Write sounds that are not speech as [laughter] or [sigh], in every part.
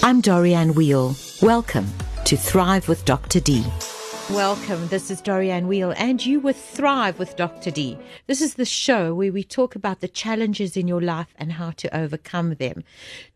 I'm Dorianne Weil. Welcome to Thrive with Dr. D. Welcome. This is Dorianne Weil, and you with Thrive with Dr. D. This is the show where we talk about the challenges in your life and how to overcome them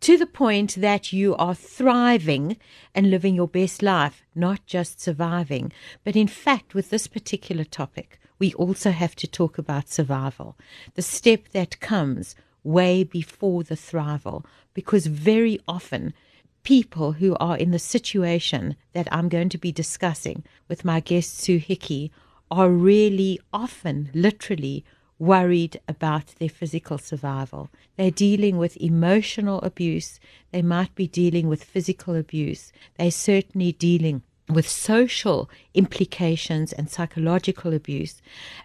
to the point that you are thriving and living your best life, not just surviving. But in fact, with this particular topic, we also have to talk about survival, the step that comes way before the thrival, because very often people who are in the situation that I'm going to be discussing with my guest Sue Hickey are really often, literally, worried about their physical survival. They're dealing with emotional abuse. They might be dealing with physical abuse. They're certainly dealing with social implications and psychological abuse.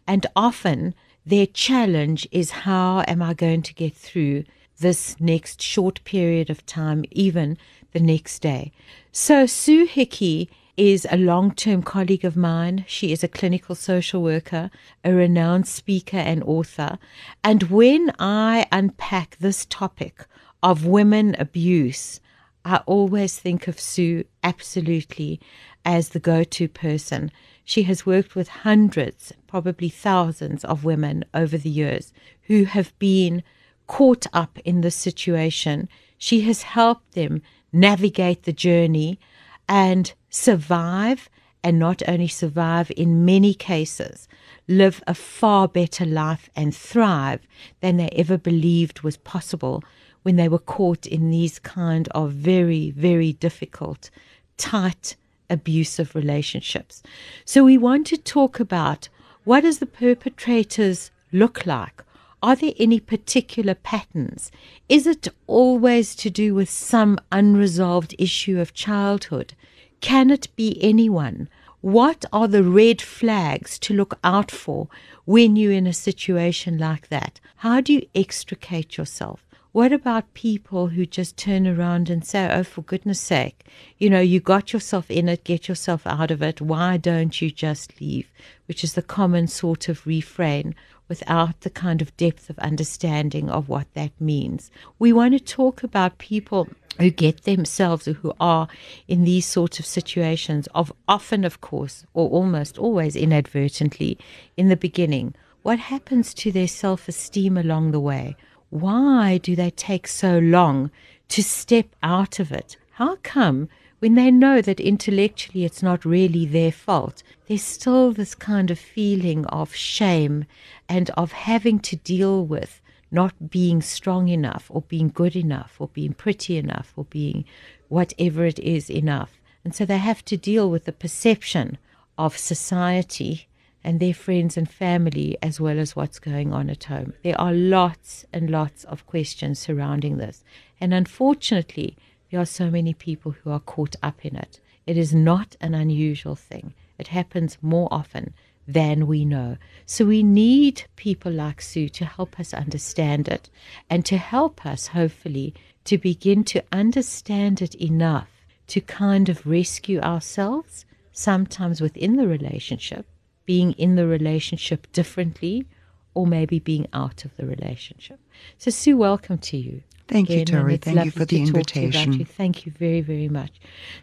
And often their challenge is how am I going to get through this next short period of time, even the next day. So, Sue Hickey is a long term colleague of mine. She is a clinical social worker, a renowned speaker, and author. And when I unpack this topic of women abuse, I always think of Sue absolutely as the go to person. She has worked with hundreds, probably thousands of women over the years who have been caught up in this situation. She has helped them navigate the journey and survive, and not only survive, in many cases, live a far better life and thrive than they ever believed was possible when they were caught in these kind of very, very difficult, tight, abusive relationships. So we want to talk about what does the perpetrators look like? Are there any particular patterns? Is it always to do with some unresolved issue of childhood? Can it be anyone? What are the red flags to look out for when you're in a situation like that? How do you extricate yourself? What about people who just turn around and say, oh, for goodness sake, you know, you got yourself in it, get yourself out of it. Why don't you just leave? Which is the common sort of refrain without the kind of depth of understanding of what that means. We want to talk about people who get themselves or who are in these sorts of situations of often of course or almost always inadvertently in the beginning. What happens to their self-esteem along the way? Why do they take so long to step out of it? How come when they know that intellectually it's not really their fault, there's still this kind of feeling of shame and of having to deal with not being strong enough or being good enough or being pretty enough or being whatever it is enough. And so they have to deal with the perception of society and their friends and family as well as what's going on at home. There are lots and lots of questions surrounding this. And unfortunately, there are so many people who are caught up in it. It is not an unusual thing. It happens more often than we know. So we need people like Sue to help us understand it and to help us, hopefully, to begin to understand it enough to kind of rescue ourselves, sometimes within the relationship, being in the relationship differently, or maybe being out of the relationship. So, Sue, welcome to you. Thank you, Tori. Thank you for the invitation. You. Thank you very, very much.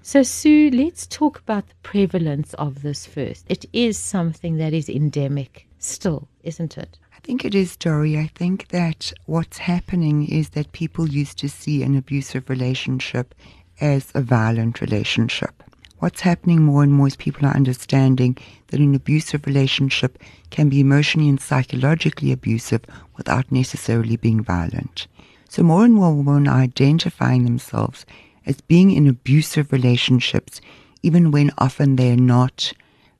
So, Sue, let's talk about the prevalence of this first. It is something that is endemic still, isn't it? I think it is, Tori. I think that what's happening is that people used to see an abusive relationship as a violent relationship. What's happening more and more is people are understanding that an abusive relationship can be emotionally and psychologically abusive without necessarily being violent. So more and more women are identifying themselves as being in abusive relationships, even when often they're not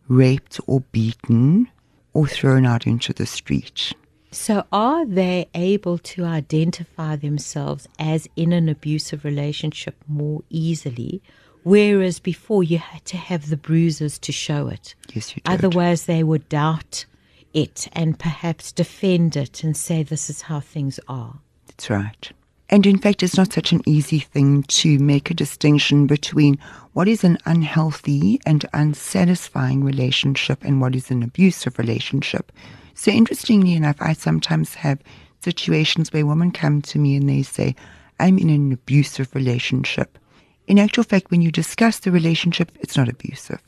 raped or beaten or thrown out into the street. So, are they able to identify themselves as in an abusive relationship more easily? Whereas before you had to have the bruises to show it. Yes, you did. Otherwise, they would doubt it and perhaps defend it and say, This is how things are. That's right. And in fact, it's not such an easy thing to make a distinction between what is an unhealthy and unsatisfying relationship and what is an abusive relationship. So, interestingly enough, I sometimes have situations where women come to me and they say, I'm in an abusive relationship. in actual fact, when you discuss the relationship, it's not abusive.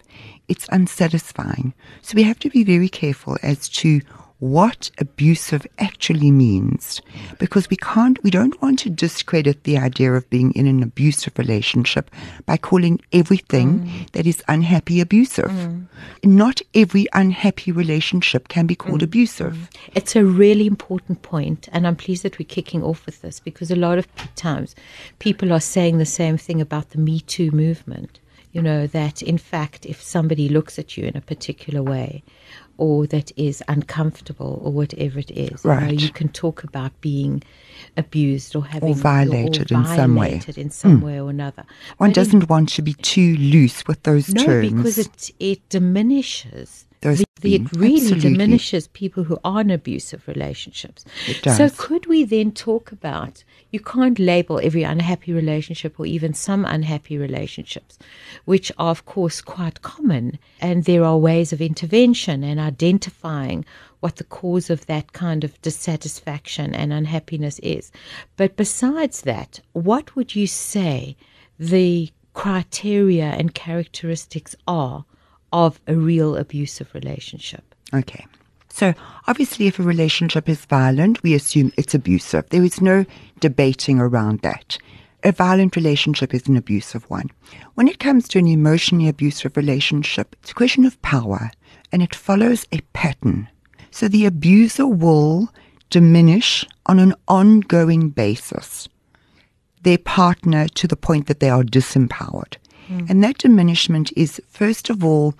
It's unsatisfying. So we have to be very careful as to what abusive actually means because we can't we don't want to discredit the idea of being in an abusive relationship by calling everything mm. that is unhappy abusive mm. not every unhappy relationship can be called mm. abusive it's a really important point and i'm pleased that we're kicking off with this because a lot of times people are saying the same thing about the me too movement you know that in fact if somebody looks at you in a particular way or that is uncomfortable or whatever it is. Right. You, know, you can talk about being abused or having or violated, or in some way. In some mm. way or another. One but doesn't in, want to be too loose with those no, terms. No, because it it diminishes it really Absolutely. diminishes people who are in abusive relationships. So could we then talk about you can't label every unhappy relationship or even some unhappy relationships, which are of course quite common, and there are ways of intervention and identifying what the cause of that kind of dissatisfaction and unhappiness is. But besides that, what would you say the criteria and characteristics are of a real abusive relationship. Okay. So, obviously, if a relationship is violent, we assume it's abusive. There is no debating around that. A violent relationship is an abusive one. When it comes to an emotionally abusive relationship, it's a question of power and it follows a pattern. So, the abuser will diminish on an ongoing basis their partner to the point that they are disempowered. Mm. And that diminishment is, first of all,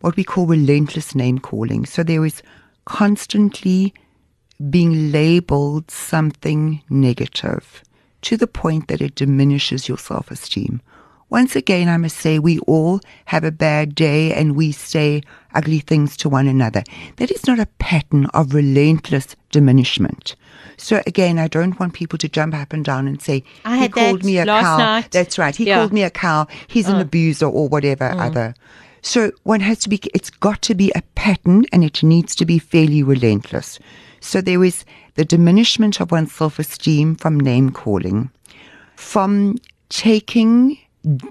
what we call relentless name calling. So there is constantly being labeled something negative to the point that it diminishes your self esteem. Once again, I must say, we all have a bad day and we say ugly things to one another. That is not a pattern of relentless diminishment. So again, I don't want people to jump up and down and say, I he called me a cow. Night. That's right. He yeah. called me a cow. He's an uh. abuser or whatever mm. other. So one has to be, it's got to be a pattern and it needs to be fairly relentless. So there is the diminishment of one's self esteem from name calling, from taking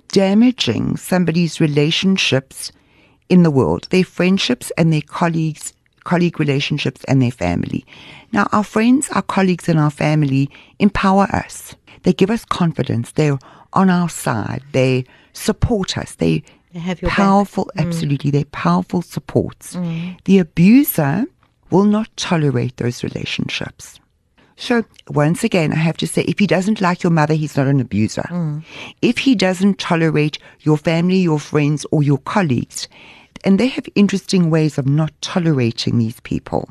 damaging somebody's relationships in the world, their friendships and their colleagues, colleague relationships and their family. Now, our friends, our colleagues, and our family empower us. They give us confidence. They're on our side. They support us. They, they have your powerful, back. Mm. absolutely, they're powerful supports. Mm. The abuser will not tolerate those relationships. So once again, I have to say, if he doesn't like your mother, he's not an abuser. Mm. If he doesn't tolerate your family, your friends, or your colleagues, and they have interesting ways of not tolerating these people.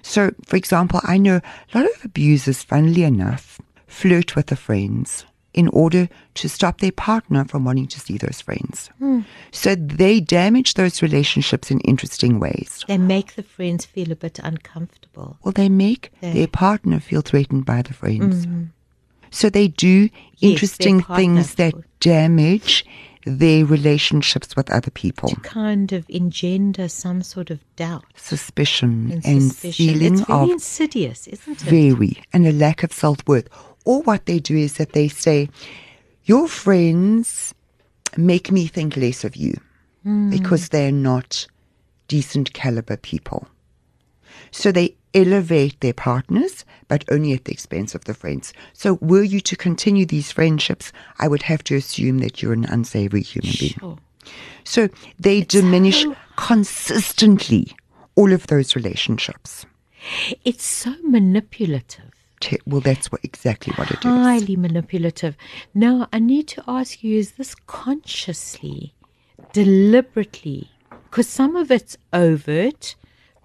So, for example, I know a lot of abusers, funnily enough, flirt with the friends in order to stop their partner from wanting to see those friends. Mm. So they damage those relationships in interesting ways. They make the friends feel a bit uncomfortable. Well, they make they... their partner feel threatened by the friends. Mm. So they do interesting yes, things that damage their relationships with other people. To kind of engender some sort of doubt, suspicion, and, and suspicion. feeling it's very of insidious, isn't it? Very, and a lack of self worth or what they do is that they say, Your friends make me think less of you mm. because they're not decent caliber people. So they elevate their partners, but only at the expense of the friends. So, were you to continue these friendships, I would have to assume that you're an unsavory human sure. being. So, they it's diminish so... consistently all of those relationships. It's so manipulative well, that's what exactly what it is. Highly manipulative. Now, I need to ask you: Is this consciously, deliberately? Because some of it's overt,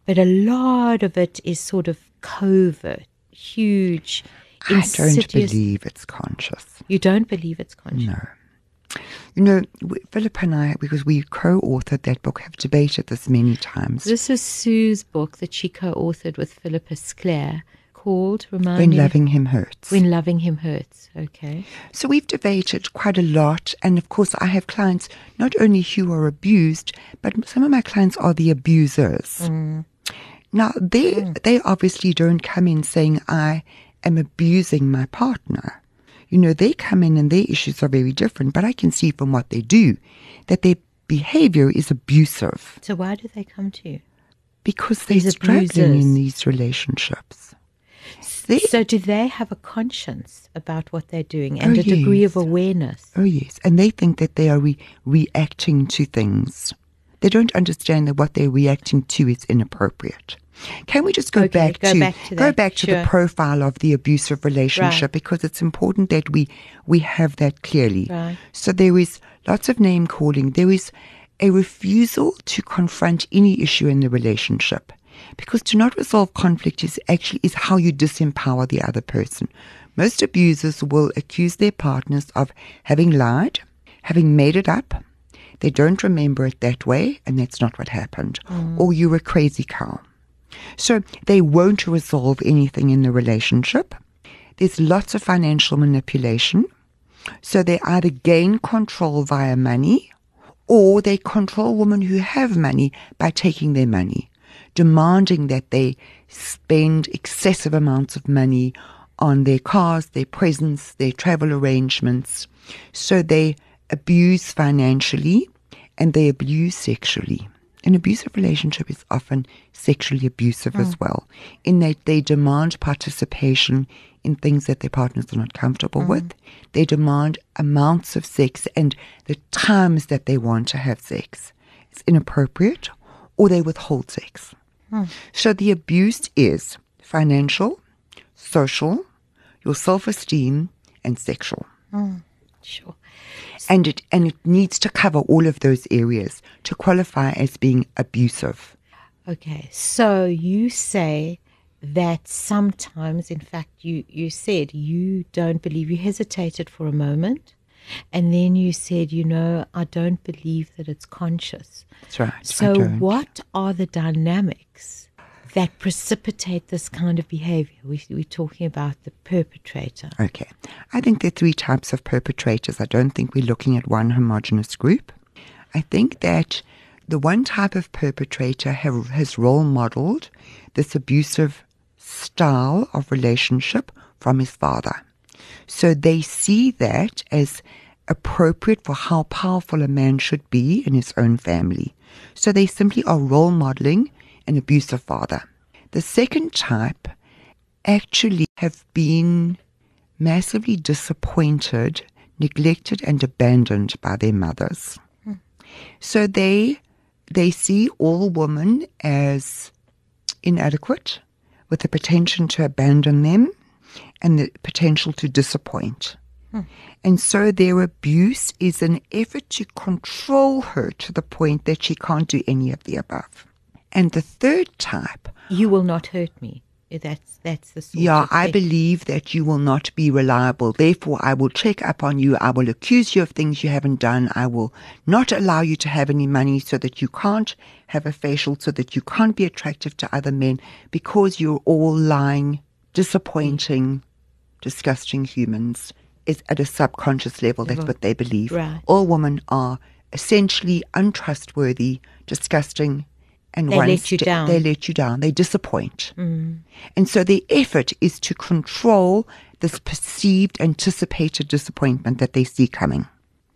but a lot of it is sort of covert, huge. I don't believe it's conscious. You don't believe it's conscious? No. You know, Philip and I, because we co authored that book, have debated this many times. This is Sue's book that she co authored with Philippa Sclair called? Remind when me. loving him hurts. When loving him hurts. Okay. So we've debated quite a lot, and of course, I have clients not only who are abused, but some of my clients are the abusers. Mm. Now they mm. they obviously don't come in saying I am abusing my partner. You know, they come in and their issues are very different, but I can see from what they do that their behavior is abusive So why do they come to you? because they're struggling in these relationships. So do they have a conscience about what they're doing and Oh, a degree of awareness? oh, yes. And they think that they are re- reacting to things. They don't understand that what they're reacting to is inappropriate. Can we just go Okay, back go to back to go that, back to sure. the profile of the abusive relationship Right. because it's important that we we have that clearly. Right. So there is lots of name calling. There is a refusal to confront any issue in the relationship. Because to not resolve conflict is actually is how you disempower the other person. Most abusers will accuse their partners of having lied, having made it up. They don't remember it that way, and that's not what happened. Mm. Or you're a crazy cow. So they won't resolve anything in the relationship. There's lots of financial manipulation. So they either gain control via money or they control women who have money by taking their money, demanding that they spend excessive amounts of money on their cars, their presents, their travel arrangements. So they abuse financially and they abuse sexually. An abusive relationship is often sexually abusive as mm. well, in that they demand participation in things that their partners are not comfortable with. Mm-hmm. They demand amounts of sex and the times that they want to have sex. It's inappropriate, or they withhold sex. Hmm. So the abuse is financial, social, your self esteem, and sexual hmm. Sure. and it and it needs to cover all of those areas to qualify as being abusive. Okay. So you say that sometimes, in fact, you, you said you don't believe, you hesitated for a moment. And then you said, you know, I don't believe that it's conscious. That's right. So, what are the dynamics that precipitate this kind of behavior? We, we're talking about the perpetrator. Okay. I think there are three types of perpetrators. I don't think we're looking at one homogenous group. I think that the one type of perpetrator have, has role modeled this abusive style of relationship from his father. So they see that as appropriate for how powerful a man should be in his own family. So they simply are role modeling an abusive father. The second type actually have been massively disappointed, neglected, and abandoned by their mothers. Hmm. So they they see all women as inadequate, with the potential to abandon them and the potential to disappoint. Hmm. And so their abuse is an effort to control her to the point that she can't do any of the above. And the third type You will not hurt me. That's that's the sort yeah, I believe that you will not be reliable. Therefore, I will check up on you. I will accuse you of things you haven't done. I will not allow you to have any money so that you can't have a facial, so that you can't be attractive to other men because you're all lying, disappointing, disgusting humans. Is at a subconscious level. That's what they believe. Right. All women are essentially untrustworthy, disgusting, and They let you down. They let you down. They disappoint. Mm. And so the effort is to control this perceived, anticipated disappointment that they see coming.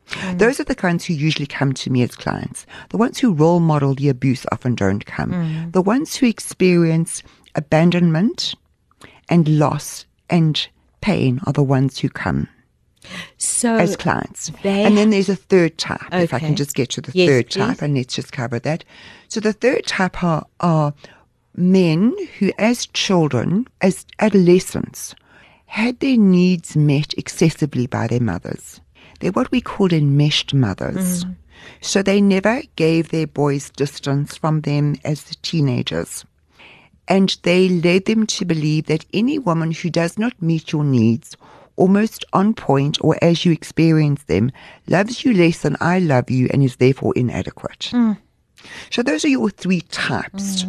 Mm. Those are the kinds who usually come to me as clients. The ones who role model the abuse often don't come. Mm. The ones who experience abandonment and loss and pain are the ones who come so as clients. And then there's a third type, if I can just get to the Yes, third please. type, and let's just cover that. So the third type are, are men who, as children, as adolescents, had their needs met excessively by their mothers. They're what we call enmeshed mothers. Mm. So they never gave their boys distance from them as teenagers. And they led them to believe that any woman who does not meet your needs, almost on point or as you experience them, loves you less than I love you and is therefore inadequate. So those are your three types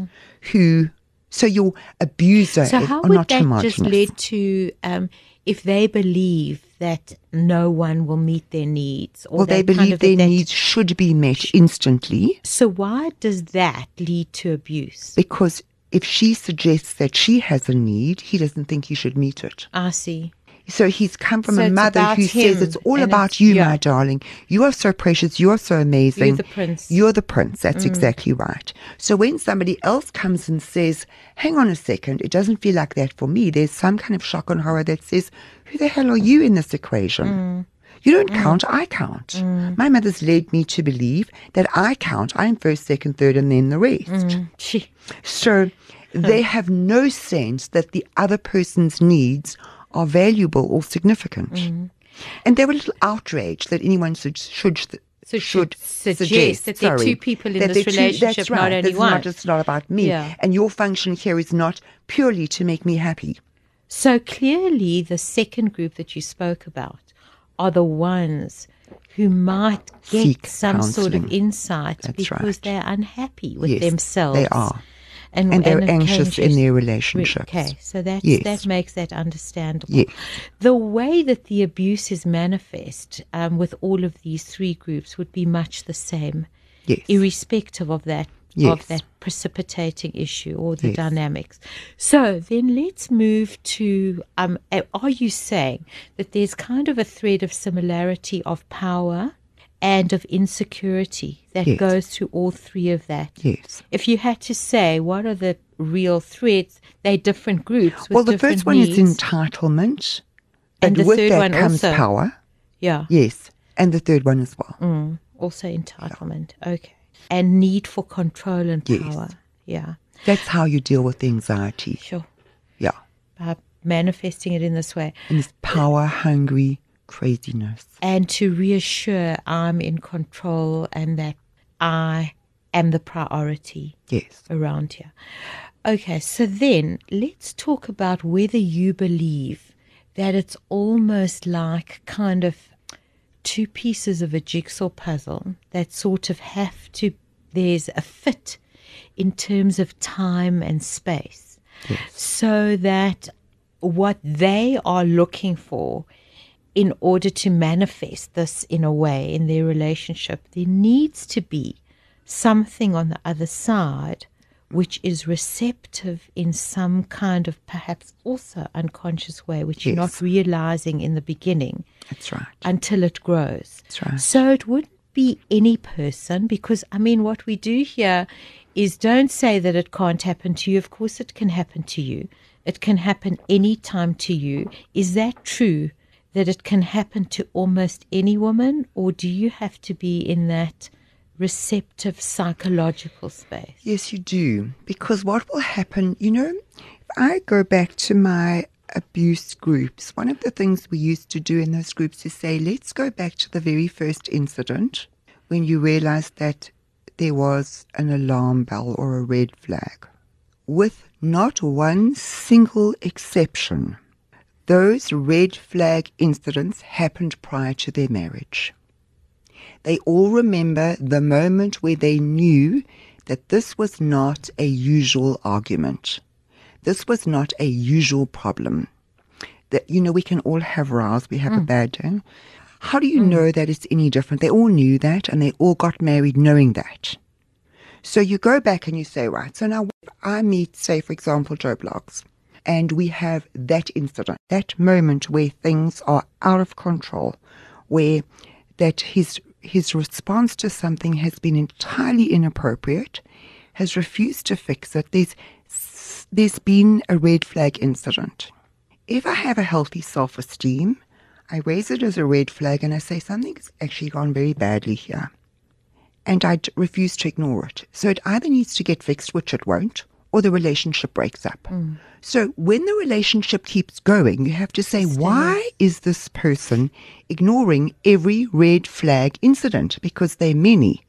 who, so your abuser So how are would that just lead to um, if they believe that no one will meet their needs? Or well, they that kind believe of their needs should be met instantly So why does that lead to abuse? because if she suggests that she has a need, he doesn't think he should meet it. I see. So he's come from So a mother who says it's all about it's- you, yeah. my darling. You are so precious. You are so amazing. You're the prince. Mm. You're the prince. That's exactly right. So when somebody else comes and says, hang on a second, it doesn't feel like that for me, there's some kind of shock and horror that says, who the hell are you in this equation? Mm. You don't mm. count, I count. Mm. My mother's led me to believe that I count. I'm first, second, third, and then the rest. Mm. Gee. So they hmm. have no sense that the other person's needs are valuable or significant. Mm-hmm. And they're a little outraged that anyone should, should, So should suggest suggest that there are two people in this relationship, that's not right, only that it's one. not just not about me. Yeah. And your function here is not purely to make me happy. So clearly, the second group that you spoke about are the ones who might get Seek some sort of insight That's because right. they're unhappy with Yes, themselves. they are. And, And they're it anxious in their relationships. Okay, so that Yes. that makes that understandable. Yes. The way that the abuse is manifest um, with all of these three groups would be much the same, Yes. irrespective of that Yes. of that precipitating issue or the Yes. dynamics. So then let's move to um, are you saying that there's kind of a thread of similarity of power and of insecurity that Yes. goes through all three of that? Yes. If you had to say what are the real threads, they're different groups. With Well, the first one needs. is entitlement. And the with third that one comes also. power. yeah, Yes. And the third one as well. Mm. also entitlement. Okay, and need for control and Yes. power. Yeah, That's how you deal with anxiety. sure. Yeah. By manifesting it in this way, And this power hungry craziness. and to reassure I'm in control and that I am the priority. Yes. around here. Okay, so then let's talk about whether you believe that it's almost like kind of two pieces of a jigsaw puzzle that sort of have to, there's a fit in terms of time and space. So that what they are looking for in order to manifest this in a way in their relationship, there needs to be something on the other side which is receptive in some kind of perhaps also unconscious way, which you're not realizing in the beginning That's right. until it grows. That's right. So it wouldn't be any person because, I mean, what we do here is don't say that it can't happen to you. Of course, it can happen to you. It can happen any time to you. Is that true that it can happen to almost any woman, or do you have to be in that receptive psychological space? Yes, you do. Because what will happen, you know, if I go back to my abuse groups, one of the things we used to do in those groups is say, let's go back to the very first incident when you realized that there was an alarm bell or a red flag. With not one single exception, those red flag incidents happened prior to their marriage. They all remember the moment where they knew that this was not a usual argument. This was not a usual problem. That, you know, we can all have rows, we have a mm. bad day. How do you mm. know that it's any different? They all knew that and they all got married knowing that. So you go back and you say, right, so now I meet, say, for example, Joe Bloggs, and we have that incident, that moment where things are out of control, where that his his response to something has been entirely inappropriate, has refused to fix it. There's there's been a red flag incident. If I have a healthy self esteem, I raise it as a red flag and I say something's actually gone very badly here and I refuse to ignore it. So it either needs to get fixed, which it won't, or the relationship breaks up. Mm. So when the relationship keeps going, you have to say, why is this person ignoring every red flag incident? Because they're many.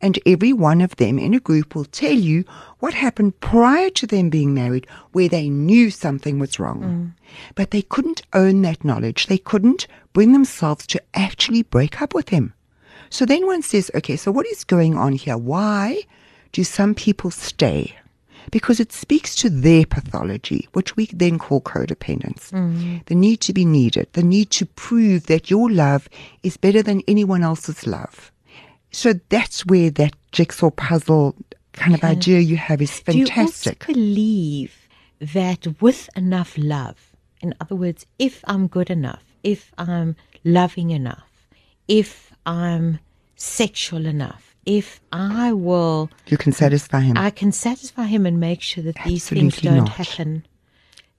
And every one of them in a group will tell you what happened prior to them being married where they knew something was wrong. Mm. But they couldn't own that knowledge. They couldn't bring themselves to actually break up with him. So then one says, okay, so what is going on here? Why do some people stay? Because it speaks to their pathology, which we then call codependence. Mm. The need to be needed, the need to prove that your love is better than anyone else's love. So that's where that jigsaw puzzle kind of idea you have is fantastic. Do you also believe that with enough love In other words, if I'm good enough, if I'm loving enough, if I'm sexual enough, if I will, You can satisfy him. I can satisfy him and make sure that these things don't not. happen.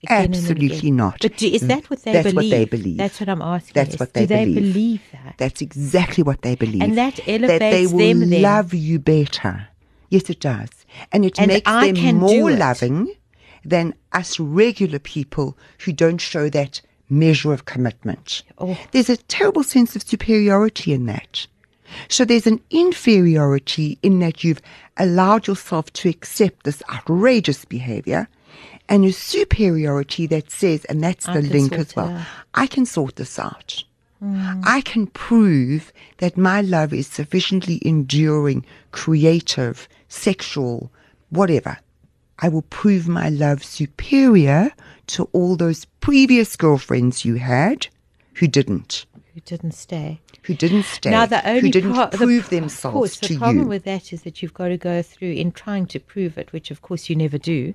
again and Absolutely not. But do, is that what they That's believe? what they believe. That's what I'm asking. That's is, what do they they believe. believe that? That's exactly what they believe. And that elevates that they will them then. love you better. Yes, it does. And it And makes I them more loving than us regular people who don't show that measure of commitment. Oh. There's a terrible sense of superiority in that. So there's an inferiority in that you've allowed yourself to accept this outrageous behavior and a superiority that says, and that's the link as well, out. I can sort this out. I can prove that my love is sufficiently enduring, creative, sexual, whatever. I will prove my love superior to all those previous girlfriends you had who didn't, Who didn't stay? who didn't stay, Now the only who didn't pro- the prove pro- themselves of course, to the problem you. with that is that you've got to go through in trying to prove it, which of course you never do,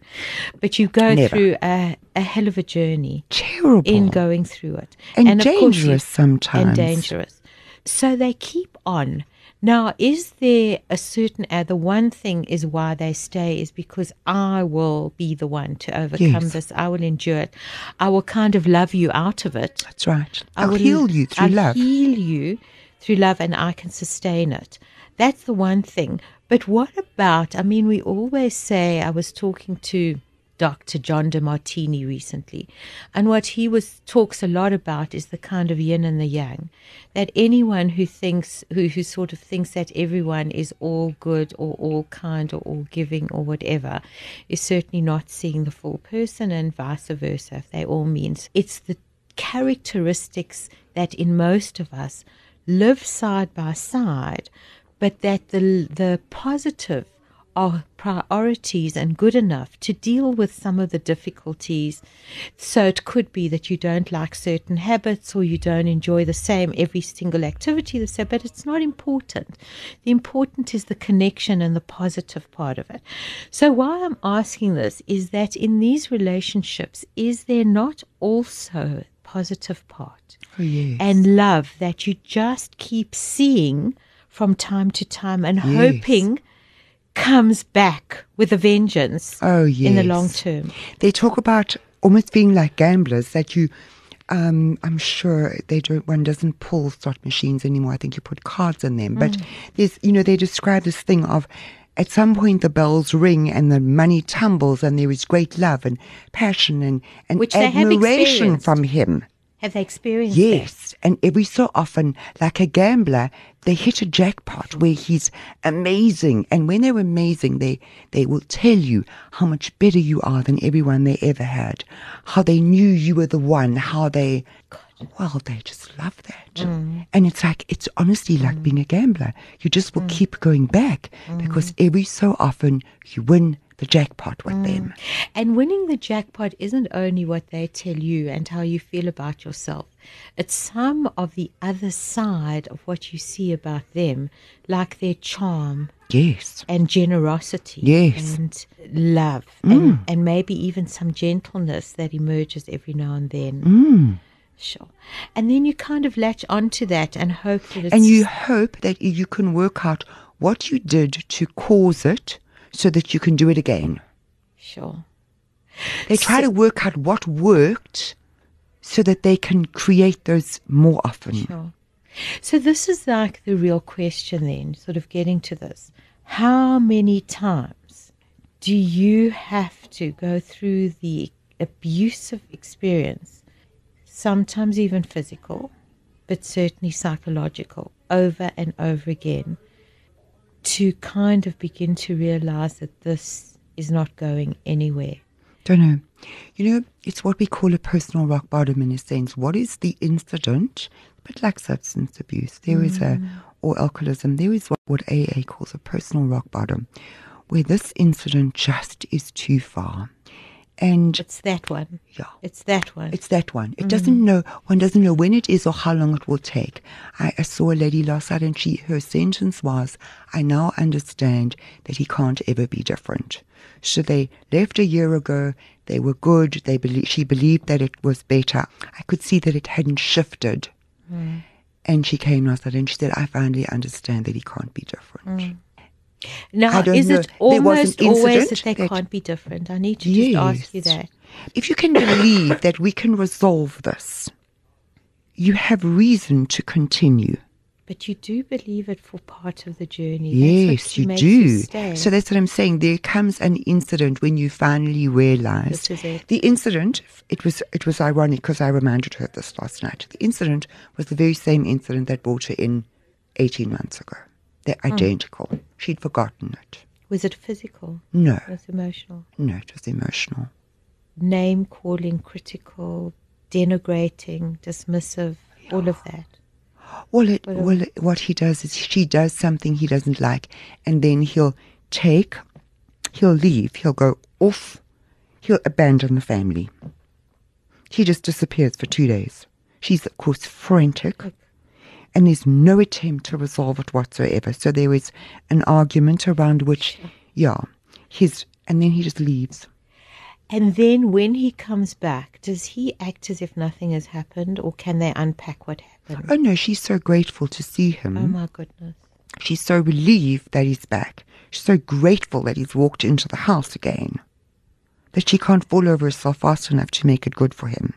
but you go Never. through a, a hell of a journey Terrible. in going through it, And of course you- dangerous sometimes. and dangerous. So they keep on. Now, is there a certain? Uh, the one thing is why they stay is because I will be the one to overcome Yes. this. I will endure it. I will kind of love you out of it. That's right. I I'll will heal you through love. I'll love. heal you through love, and I can sustain it. That's the one thing. But what about? I mean, we always say. I was talking to Dr. John Demartini recently, and what he was talks a lot about is the kind of yin and the yang. That anyone who thinks, who who sort of thinks that everyone is all good or all kind or all giving or whatever, is certainly not seeing the full person, and vice versa. If they all means it's the characteristics that in most of us live side by side, but that the the positive are priorities and good enough to deal with some of the difficulties. So it could be that you don't like certain habits or you don't enjoy the same every single activity the same, but it's not important. The important is the connection and the positive part of it. So why I'm asking this is that in these relationships, is there not also positive part? Oh, yes. and love that you just keep seeing from time to time and hoping comes back with a vengeance Oh, in the long term. they talk about almost being like gamblers that you um, I'm sure they don't one doesn't pull slot machines anymore. I think you put cards in them. Mm. But there's you know, they describe this thing of at some point the bells ring and the money tumbles and there is great love and passion and, and Which admiration from him. Have they experienced that? Yes, and every so often, like a gambler, they hit a jackpot where he's amazing, and when they're amazing, they they will tell you how much better you are than everyone they ever had, how they knew you were the one, how they, well, they just love that, mm. and it's like it's honestly like mm. being a gambler. You just will mm. keep going back because every so often you win the jackpot with them. Mm. And winning the jackpot isn't only what they tell you and how you feel about yourself. It's some of the other side of what you see about them, like their charm Yes. and generosity Yes. and love and, mm. and maybe even some gentleness that emerges every now and then. Mm. Sure. And then you kind of latch onto that and hope that it's And you hope that you can work out what you did to cause it so that you can do it again. sure. They try to work out what worked so that they can create those more often. Sure. So this is like the real question then, sort of getting to this. How many times do you have to go through the abusive experience, sometimes even physical, but certainly psychological, over and over again, to kind of begin to realize that this is not going anywhere? Don't know. You know, it's what we call a personal rock bottom in a sense. What is the incident? But like substance abuse. There is a, mm. or alcoholism, there is what, what AA calls a personal rock bottom, where this incident just is too far. And It's that one. yeah. It's that one. It's that one. It mm. doesn't know. One doesn't know when it is or how long it will take. I, I saw a lady last night, and she her sentence was, "I now understand that he can't ever be different." So they left a year ago. They were good. They belie- she believed that it was better. I could see that it hadn't shifted. Mm. And she came last night and she said, "I finally understand that he can't be different." Mm. Now, is know. it There was an almost always that they that- can't be different? I need to just ask you that. If you can believe that we can resolve this, you have reason to continue. But you do believe it for part of the journey. Yes, you do. stay. So that's what I'm saying. There comes an incident when you finally realize This is it. the incident. It was it was ironic because I reminded her of this last night. The incident was the very same incident that brought her in 18 months ago. They're Hmm. identical. She'd forgotten it. was it physical? No, It Was emotional? no, it was emotional. Name calling, critical, denigrating, dismissive, all of that. Well, it, well, it- what he does is she does something he doesn't like, and then he'll take, he'll leave, he'll go off, he'll abandon the family. He just disappears for two days. She's, of course, frantic, and there's no attempt to resolve it whatsoever. So there is an argument around which, yeah, his, and then he just leaves. And then when he comes back, does he act as if nothing has happened or can they unpack what happened? Oh no, she's so grateful to see him. Oh my goodness. She's so relieved that he's back. She's so grateful that he's walked into the house again. That she can't fall over herself fast enough to make it good for him.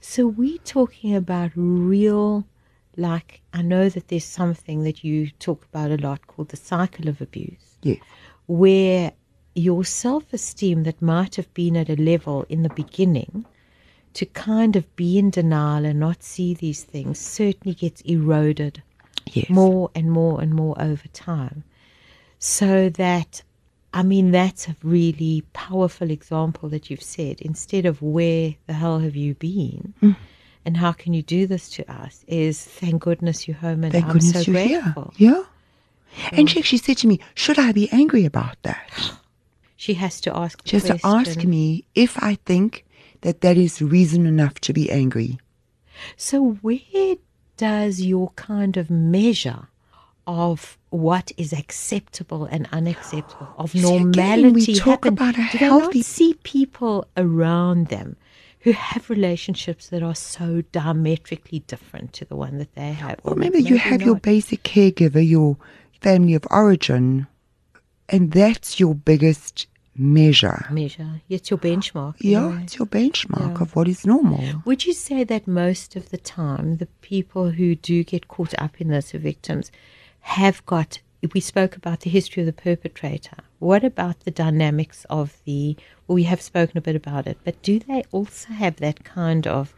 So we're talking about real, like, I know that there's something that you talk about a lot called the cycle of abuse, Yes. where your self esteem that might have been at a level in the beginning to kind of be in denial and not see these things certainly gets eroded Yes. more and more and more over time. So that, I mean, that's a really powerful example that you've said. Instead of where the hell have you been? Mm. And how can you do this to us? Is thank goodness you're home and Thank I'm goodness so you're grateful. here. Yeah. And mm. she actually said to me, Should I be angry about that? [gasps] She has to ask. She has to ask me if I think that that is reason enough to be angry. So where does your kind of measure of what is acceptable and unacceptable of See, again, we normality talk happen? about a Do they not see people around them who have relationships that are so diametrically different to the one that they have? Or maybe you have your basic caregiver, your family of origin, and that's your biggest measure. measure. It's your benchmark. Yeah, way. it's your benchmark Yeah. of what is normal. Would you say that most of the time, the people who do get caught up in this, the victims, have got? We spoke about the history of the perpetrator. What about the dynamics of the? Well, we have spoken a bit about it, but do they also have that kind of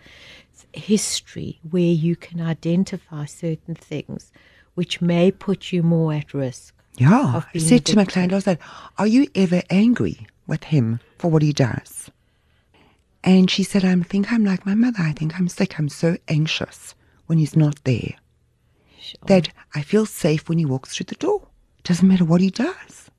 history where you can identify certain things which may put you more at risk? Yeah. I said to my client, I said, Are you ever angry with him for what he does? And she said, I think I'm like my mother. I think I'm sick. I'm so anxious when he's not there that I feel safe when he walks through the door. Doesn't matter what he does.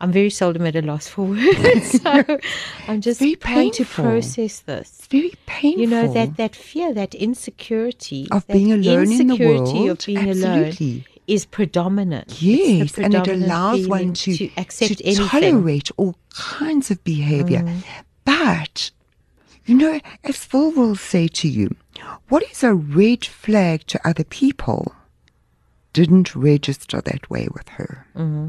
I'm very seldom at a loss for words, [laughs] so I'm just very trying to painful. process this. It's very painful. You know that that fear, that insecurity Of that being alone in the world, of being absolutely. alone is predominant. Yes, and it allows one feeling to, accept to anything. Mm. tolerate all kinds of behavior. But, you know, as Phil will say to you, what is a red flag to other people didn't register that way with her. Mm-hmm.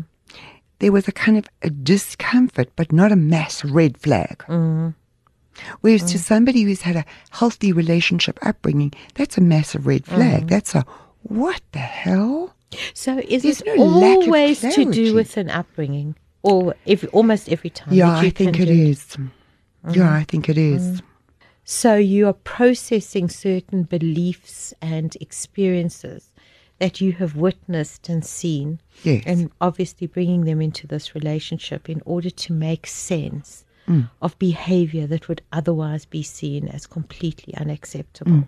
There was a kind of a discomfort, but not a mass red flag. Mm-hmm. Whereas Mm. to somebody who's had a healthy relationship upbringing, that's a massive red flag. Mm-hmm. That's a what the hell? So is There's it no always to do with an upbringing, or if almost every time? Yeah, I think can it do Mm-hmm. is. Yeah, I think it is. So you are processing certain beliefs and experiences that you have witnessed and seen, Yes. and obviously bringing them into this relationship in order to make sense Mm. of behavior that would otherwise be seen as completely unacceptable. Mm.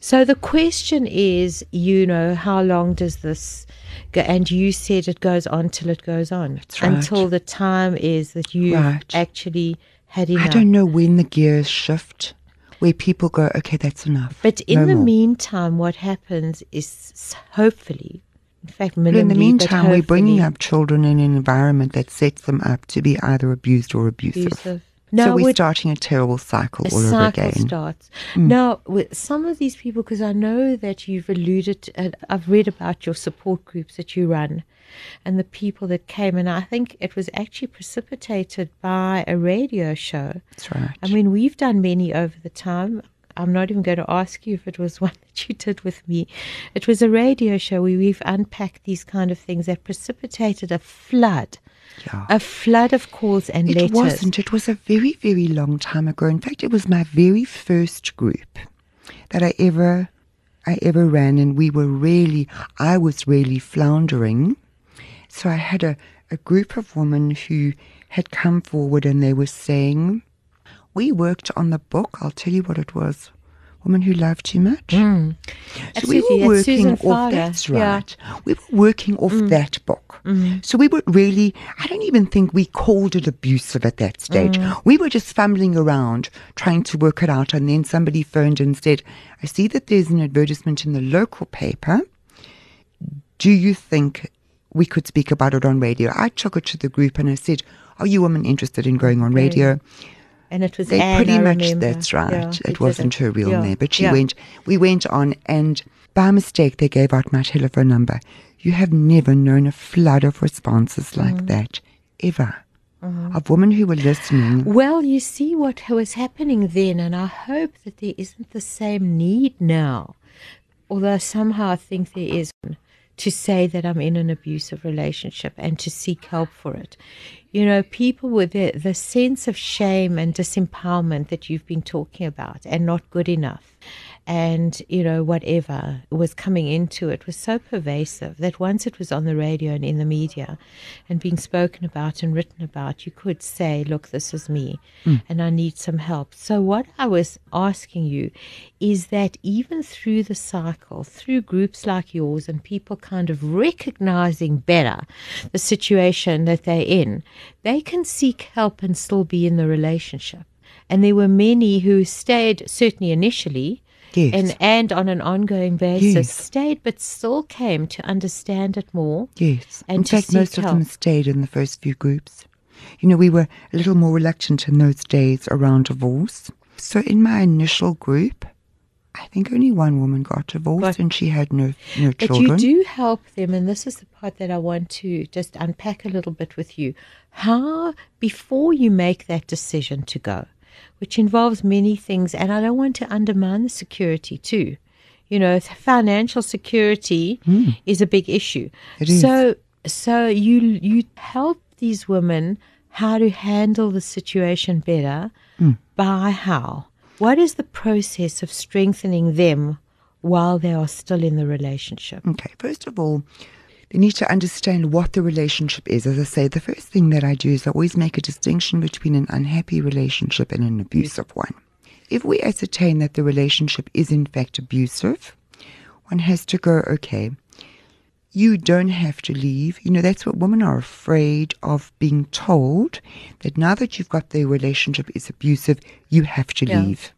So the question is, you know, how long does this go? And you said it goes on till it goes on, That's right. until the time is that you Right. actually had enough. I don't know when the gears shift, where people go, okay, that's enough. But in No the more. meantime, what happens is hopefully, in fact, But in the meantime, we're bringing up children in an environment that sets them up to be either abused or abusive. abusive. So Now, we're would- starting a terrible cycle a all over cycle again. starts. Now, with some of these people, because I know that you've alluded, to, uh, I've read about your support groups that you run, and the people that came, and I think it was actually precipitated by a radio show. That's right. I mean, we've done many over the time. I'm not even going to ask you if it was [laughs] one that you did with me. It was a radio show where we've unpacked these kind of things that precipitated a flood, yeah. a flood of calls and It letters. wasn't. It was a very, very long time ago. In fact, it was my very first group that I ever, I ever ran, and we were really, I was really floundering. So I had a, a group of women who had come forward, and they were saying, "We worked on the book. I'll tell you what it was." Woman who loved too much. So we Mm. Were working off. Farger, That's yeah. Mm. right. We were working off that book. So we were really. I don't even think we called it abusive at that stage. Mm. We were just fumbling around trying to work it out, and then somebody phoned and said, "I see that there's an advertisement in the local paper. Do you think we could speak about it on radio?" I took it to the group and I said, "Are you women interested in going on radio?" And it was They Anne, pretty I much remember. that's right. Yeah, it wasn't her real Yeah, name, but she yeah. went. We went on, and by mistake, they gave out my telephone number. You have never known a flood of responses like Mm. that ever. Mm-hmm. Of women who were listening. Well, you see what was happening then, and I hope that there isn't the same need now. Although somehow I think there is to say that I'm in an abusive relationship and to seek help for it. You know, people with the, the sense of shame and disempowerment that you've been talking about and not good enough and, you know, whatever was coming into it was so pervasive that once it was on the radio and in the media and being spoken about and written about, you could say, look, this is me hmm. and I need some help. So, what I was asking you is that even through the cycle, through groups like yours and people kind of recognizing better the situation that they're in, they can seek help and still be in the relationship. And there were many who stayed, certainly initially, Yes. and, and on an ongoing basis, Yes. stayed but still came to understand it more. Yes. And in to fact, most seek of them stayed in the first few groups. You know, we were a little more reluctant in those days around divorce. So in my initial group, I think only one woman got divorced But- and she had no, no But children. you do help them, and this is the part that I want to just unpack a little bit with you. How, before you make that decision to go, which involves many things, and I don't want to undermine the security too. You know, financial security is a big issue. It is. So, so you you help these women how to handle the situation better Hmm. by how? What is the process of strengthening them while they are still in the relationship? Okay, first of all, they need to understand what the relationship is. As I say, the first thing that I do is I always make a distinction between an unhappy relationship and an abusive one. If we ascertain that the relationship is in fact abusive, one has to go, okay, you don't have to leave. You know, that's what women are afraid of being told that now that you've got the relationship is abusive, you have to Yeah. leave.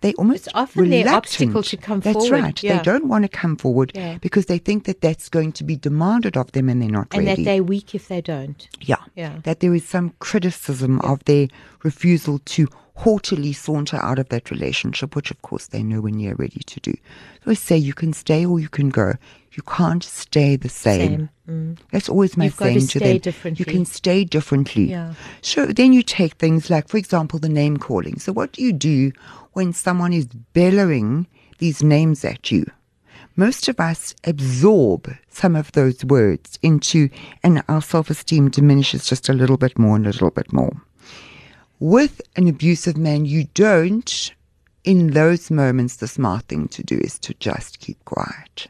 They almost It's often their reluctant. obstacle to come That's forward, right. yeah. They don't want to come forward Yeah. because they think that that's going to be demanded of them and they're not And ready. that they're weak if they don't. yeah. Yeah. That there is some criticism of their refusal to haughtily saunter out of that relationship, which of course they're nowhere near ready to do. So I say you can stay or you can go. You can't stay the same. Same. Mm. That's always my You've got to to, stay them. differently. You can stay differently. Yeah. So then you take things like, for example, the name calling. So what do you do when someone is bellowing these names at you? Most of us absorb some of those words into, and our self esteem diminishes just a little bit more and a little bit more. With an abusive man, you don't, in those moments, the smart thing to do is to just keep quiet.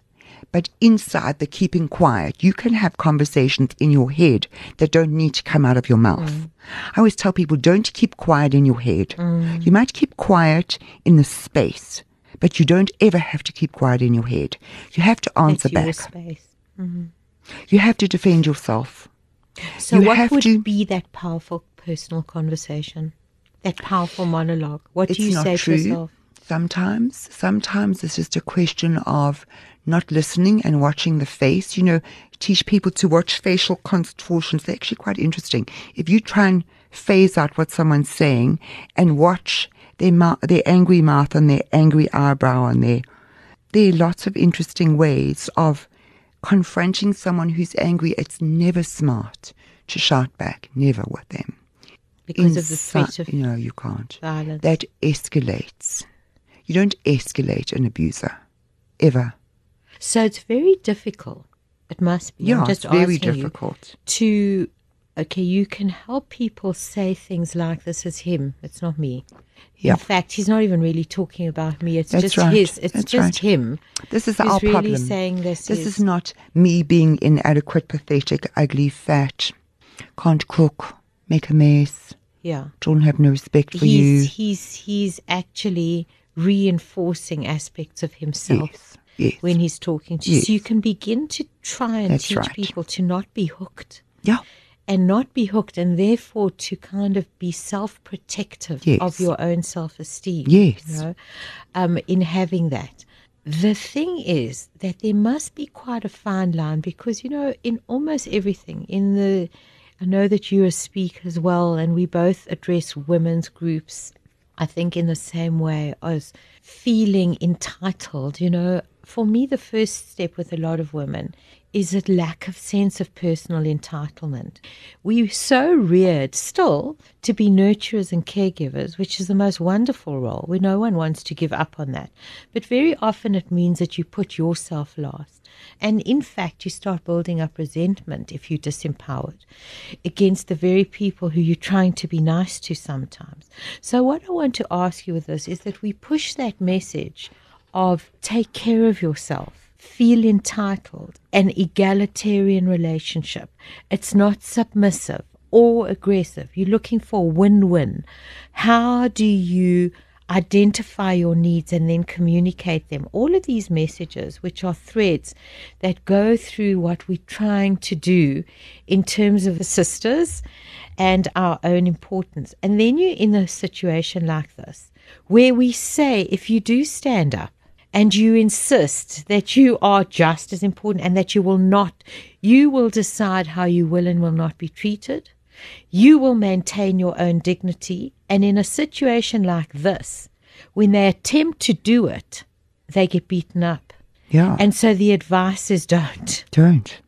But inside the keeping quiet, you can have conversations in your head that don't need to come out of your mouth. Mm. I always tell people don't keep quiet in your head. Mm. You might keep quiet in the space, but you don't ever have to keep quiet in your head. You have to answer your back. space. Mm-hmm. You have to defend yourself. So, You what would to- be that powerful personal conversation? That powerful monologue. What It's do you say true. to yourself? Sometimes, sometimes it's just a question of not listening and watching the face. You know, teach people to watch facial contortions. They're actually quite interesting. If you try and phase out what someone's saying and watch their mou- their angry mouth and their angry eyebrow and their there are lots of interesting ways of confronting someone who's angry. It's never smart to shout back. Never with them. Because of the threat of no, you can't. violence. That escalates. You don't escalate an abuser, ever. so it's very difficult. It must be. I'm Yeah, just it's very difficult. to okay, you can help people say things like this is him, it's not me. Yeah. In fact, he's not even really talking about me. It's That's just right. his. It's That's just right. him. This is our really problem. saying this. This is, is not me being inadequate, pathetic, ugly, fat, can't cook, make a mess, yeah. don't have no respect for He's you. he's he's actually reinforcing aspects of himself. Yes, yes. When he's talking to you, so you can begin to try and That's teach right. people to not be hooked. Yeah, and not be hooked and therefore to kind of be self-protective Yes. of your own self-esteem Yes. you know, um, in having that the thing is that there must be quite a fine line because you know in almost everything in the i know that you are a speaker as well and we both address women's groups I think in the same way as feeling entitled, you know, for me, the first step with a lot of women is a lack of sense of personal entitlement. We're so reared still to be nurturers and caregivers, which is the most wonderful role where no one wants to give up on that. But very often it means that you put yourself last. And in fact, you start building up resentment if you're disempowered against the very people who you're trying to be nice to sometimes. So, what I want to ask you with this is that we push that message of take care of yourself, feel entitled, an egalitarian relationship. It's not submissive or aggressive. You're looking for win win. How do you identify your needs and then communicate them? All of these messages, which are threads that go through what we're trying to do in terms of the sisters and our own importance. And then you're in a situation like this where we say, if you do stand up, and you insist that you are just as important and that you will not, you will decide how you will and will not be treated. You will maintain your own dignity. And in a situation like this, when they attempt to do it, they get beaten up. yeah. And so the advice is don't. don't.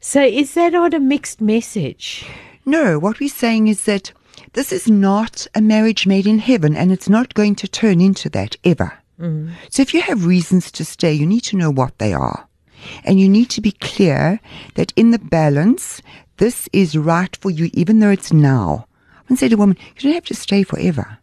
So is that not a mixed message? No, what we're saying is that this is not a marriage made in heaven, and it's not going to turn into that ever. Mm. So if you have reasons to stay, you need to know what they are. And you need to be clear that in the balance, this is right for you, even though it's now. Would say to a woman, you don't have to stay forever.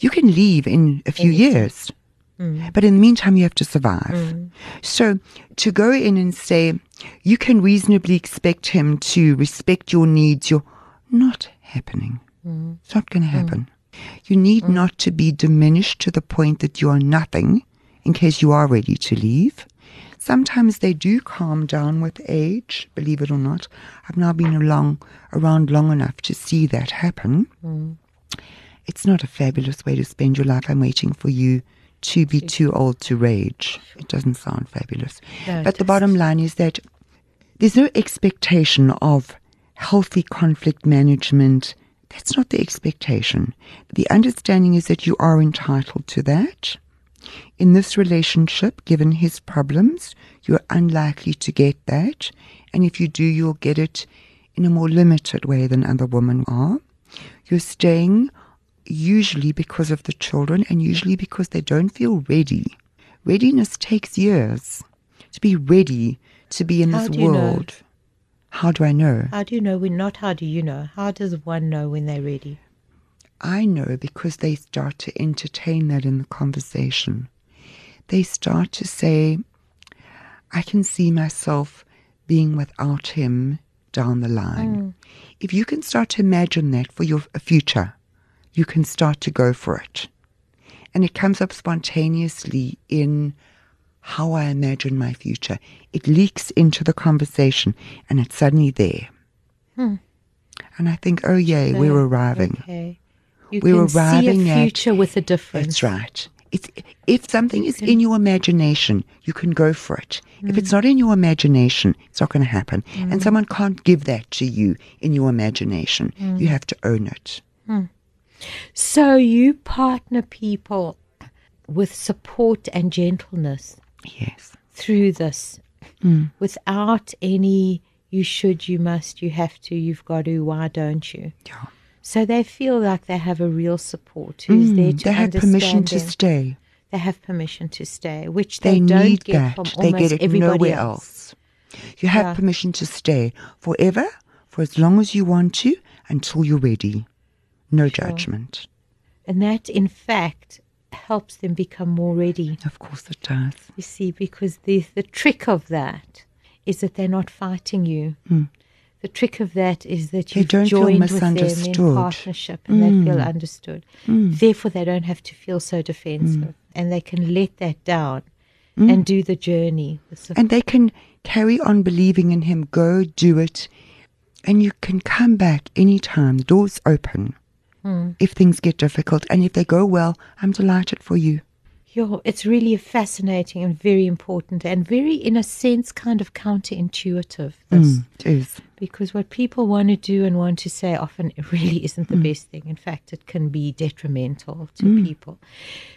You can leave in a few years. Mm. But in the meantime, you have to survive. Mm. So to go in and say, you can reasonably expect him to respect your needs, you're not happening. Mm. It's not going to happen. You need not to be diminished to the point that you are nothing in case you are ready to leave. Sometimes they do calm down with age, believe it or not. I've now been along, around long enough to see that happen. Mm. It's not a fabulous way to spend your life. I'm waiting for you to be too old to rage. It doesn't sound fabulous. No, but the bottom line is that there's no expectation of healthy conflict management. That's not the expectation. The understanding is that you are entitled to that. In this relationship, given his problems, you're unlikely to get that. And if you do, you'll get it in a more limited way than other women are. You're staying usually because of the children and usually because they don't feel ready. Readiness takes years to be ready to be in How this you know? world. How do I know? How do you know when not how do you know? How does one know when they're ready? I know because they start to entertain that in the conversation. They start to say, I can see myself being without him down the line. Mm. If you can start to imagine that for your future, you can start to go for it. And it comes up spontaneously in how I imagine my future. It leaks into the conversation and it's suddenly there. Hmm. And I think, oh, yay, we're arriving. Okay. You We're can arriving see a at- future with a difference. That's right. It's, if something is in your imagination, you can go for it. If it's mm. not in your imagination, it's not going to happen. And mm. someone can't give that to you in your imagination. Mm. You have to own it. Hmm. So you partner people with support and gentleness Yes. through this Mm. without any you should, you must, you have to, you've got to, why don't you? Yeah. So they feel like they have a real support who's there Mm, to they have permission to them. stay. They have permission to stay, which they, They, don't need get that. from They almost get it nowhere else. else. You have Yeah. permission to stay forever, for as long as you want to, until you're ready. No judgment. And that, in fact, helps them become more ready. Of course it does. You see, because the the trick of that is that they're not fighting you. The trick of that is that Hmm. You've don't feel joined with them in misunderstood. Hmm. partnership and they feel understood. Therefore, they don't have to feel so defensive, and they can let that down and do the journey. Hmm. And they can carry on believing in him, go do it, and you can come back anytime. The door's open if things get difficult. And if they go well, I'm delighted for you. Yo, it's really fascinating and very important, and very, in a sense, kind of counterintuitive. This. Mm, it is. because what people want to do and want to say often it really isn't the best thing. In fact, it can be detrimental to people.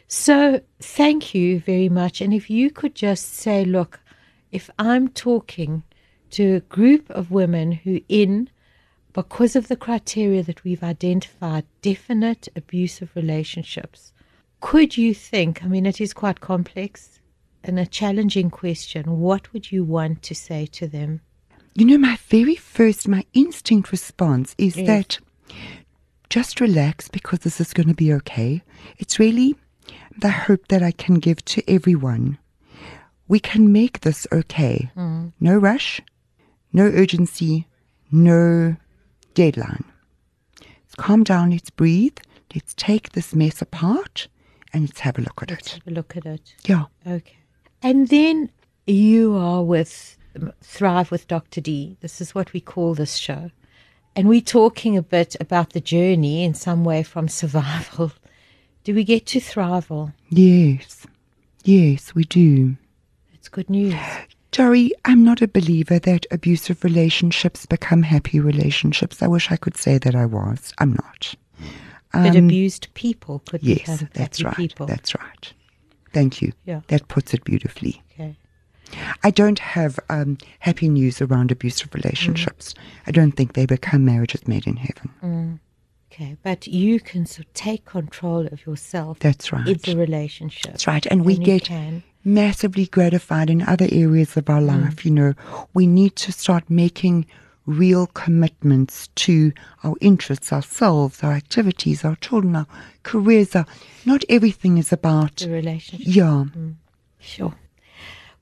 So, thank you very much. And if you could just say, look, if I'm talking to a group of women who, in because of the criteria that we've identified, definite abusive relationships, could you think? I mean, it is quite complex and a challenging question. What would you want to say to them? You know, my very first, my instinct response is Yes. that just relax because this is going to be okay. It's really the hope that I can give to everyone. We can make this okay. Mm. No rush, no urgency, no deadline. Let's calm down, let's breathe, let's take this mess apart and let's have a look at Let's it. have a look at it. Yeah. Okay. And then you are with Thrive with Dr. D. This is what we call this show. And we're talking a bit about the journey in some way from [laughs] survival. Do we get to thrival? Yes. Yes, we do. It's good news. [gasps] Dory, I'm not a believer that abusive relationships become happy relationships. I wish I could say that I was. I'm not. But um, abused people could Yes, that's right. people. That's right. Thank you. Yeah. That puts it beautifully. okay. I don't have um, happy news around abusive relationships. I don't think they become marriages made in heaven. Mm. Okay. But you can sort of take control of yourself That's right. in the relationship. That's right. And we And you get can. massively gratified in other areas of our mm. life. You know, we need to start making real commitments to our interests, ourselves, our activities, our children, our careers. Our, not everything is about, The relationship. yeah, mm. Sure.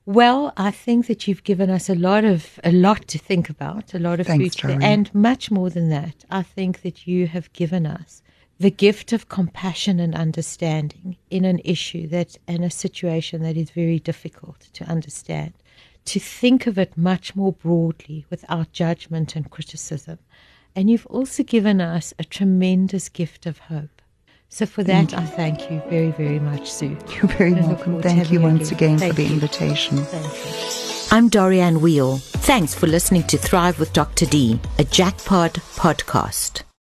Well, I think that you've given us a lot of a lot to think about, a lot of Thanks, food, and much more than that. I think that you have given us the gift of compassion and understanding in an issue that in a situation that is very difficult to understand. To think of it much more broadly without judgment and criticism. And you've also given us a tremendous gift of hope. So for that, I thank you very, very much, Sue. you're very I look welcome. to Thank you you once again. again Thank for the you. invitation. Thank you. I'm Dorianne Weil. Thanks for listening to Thrive with Dr. D, a Jackpot podcast.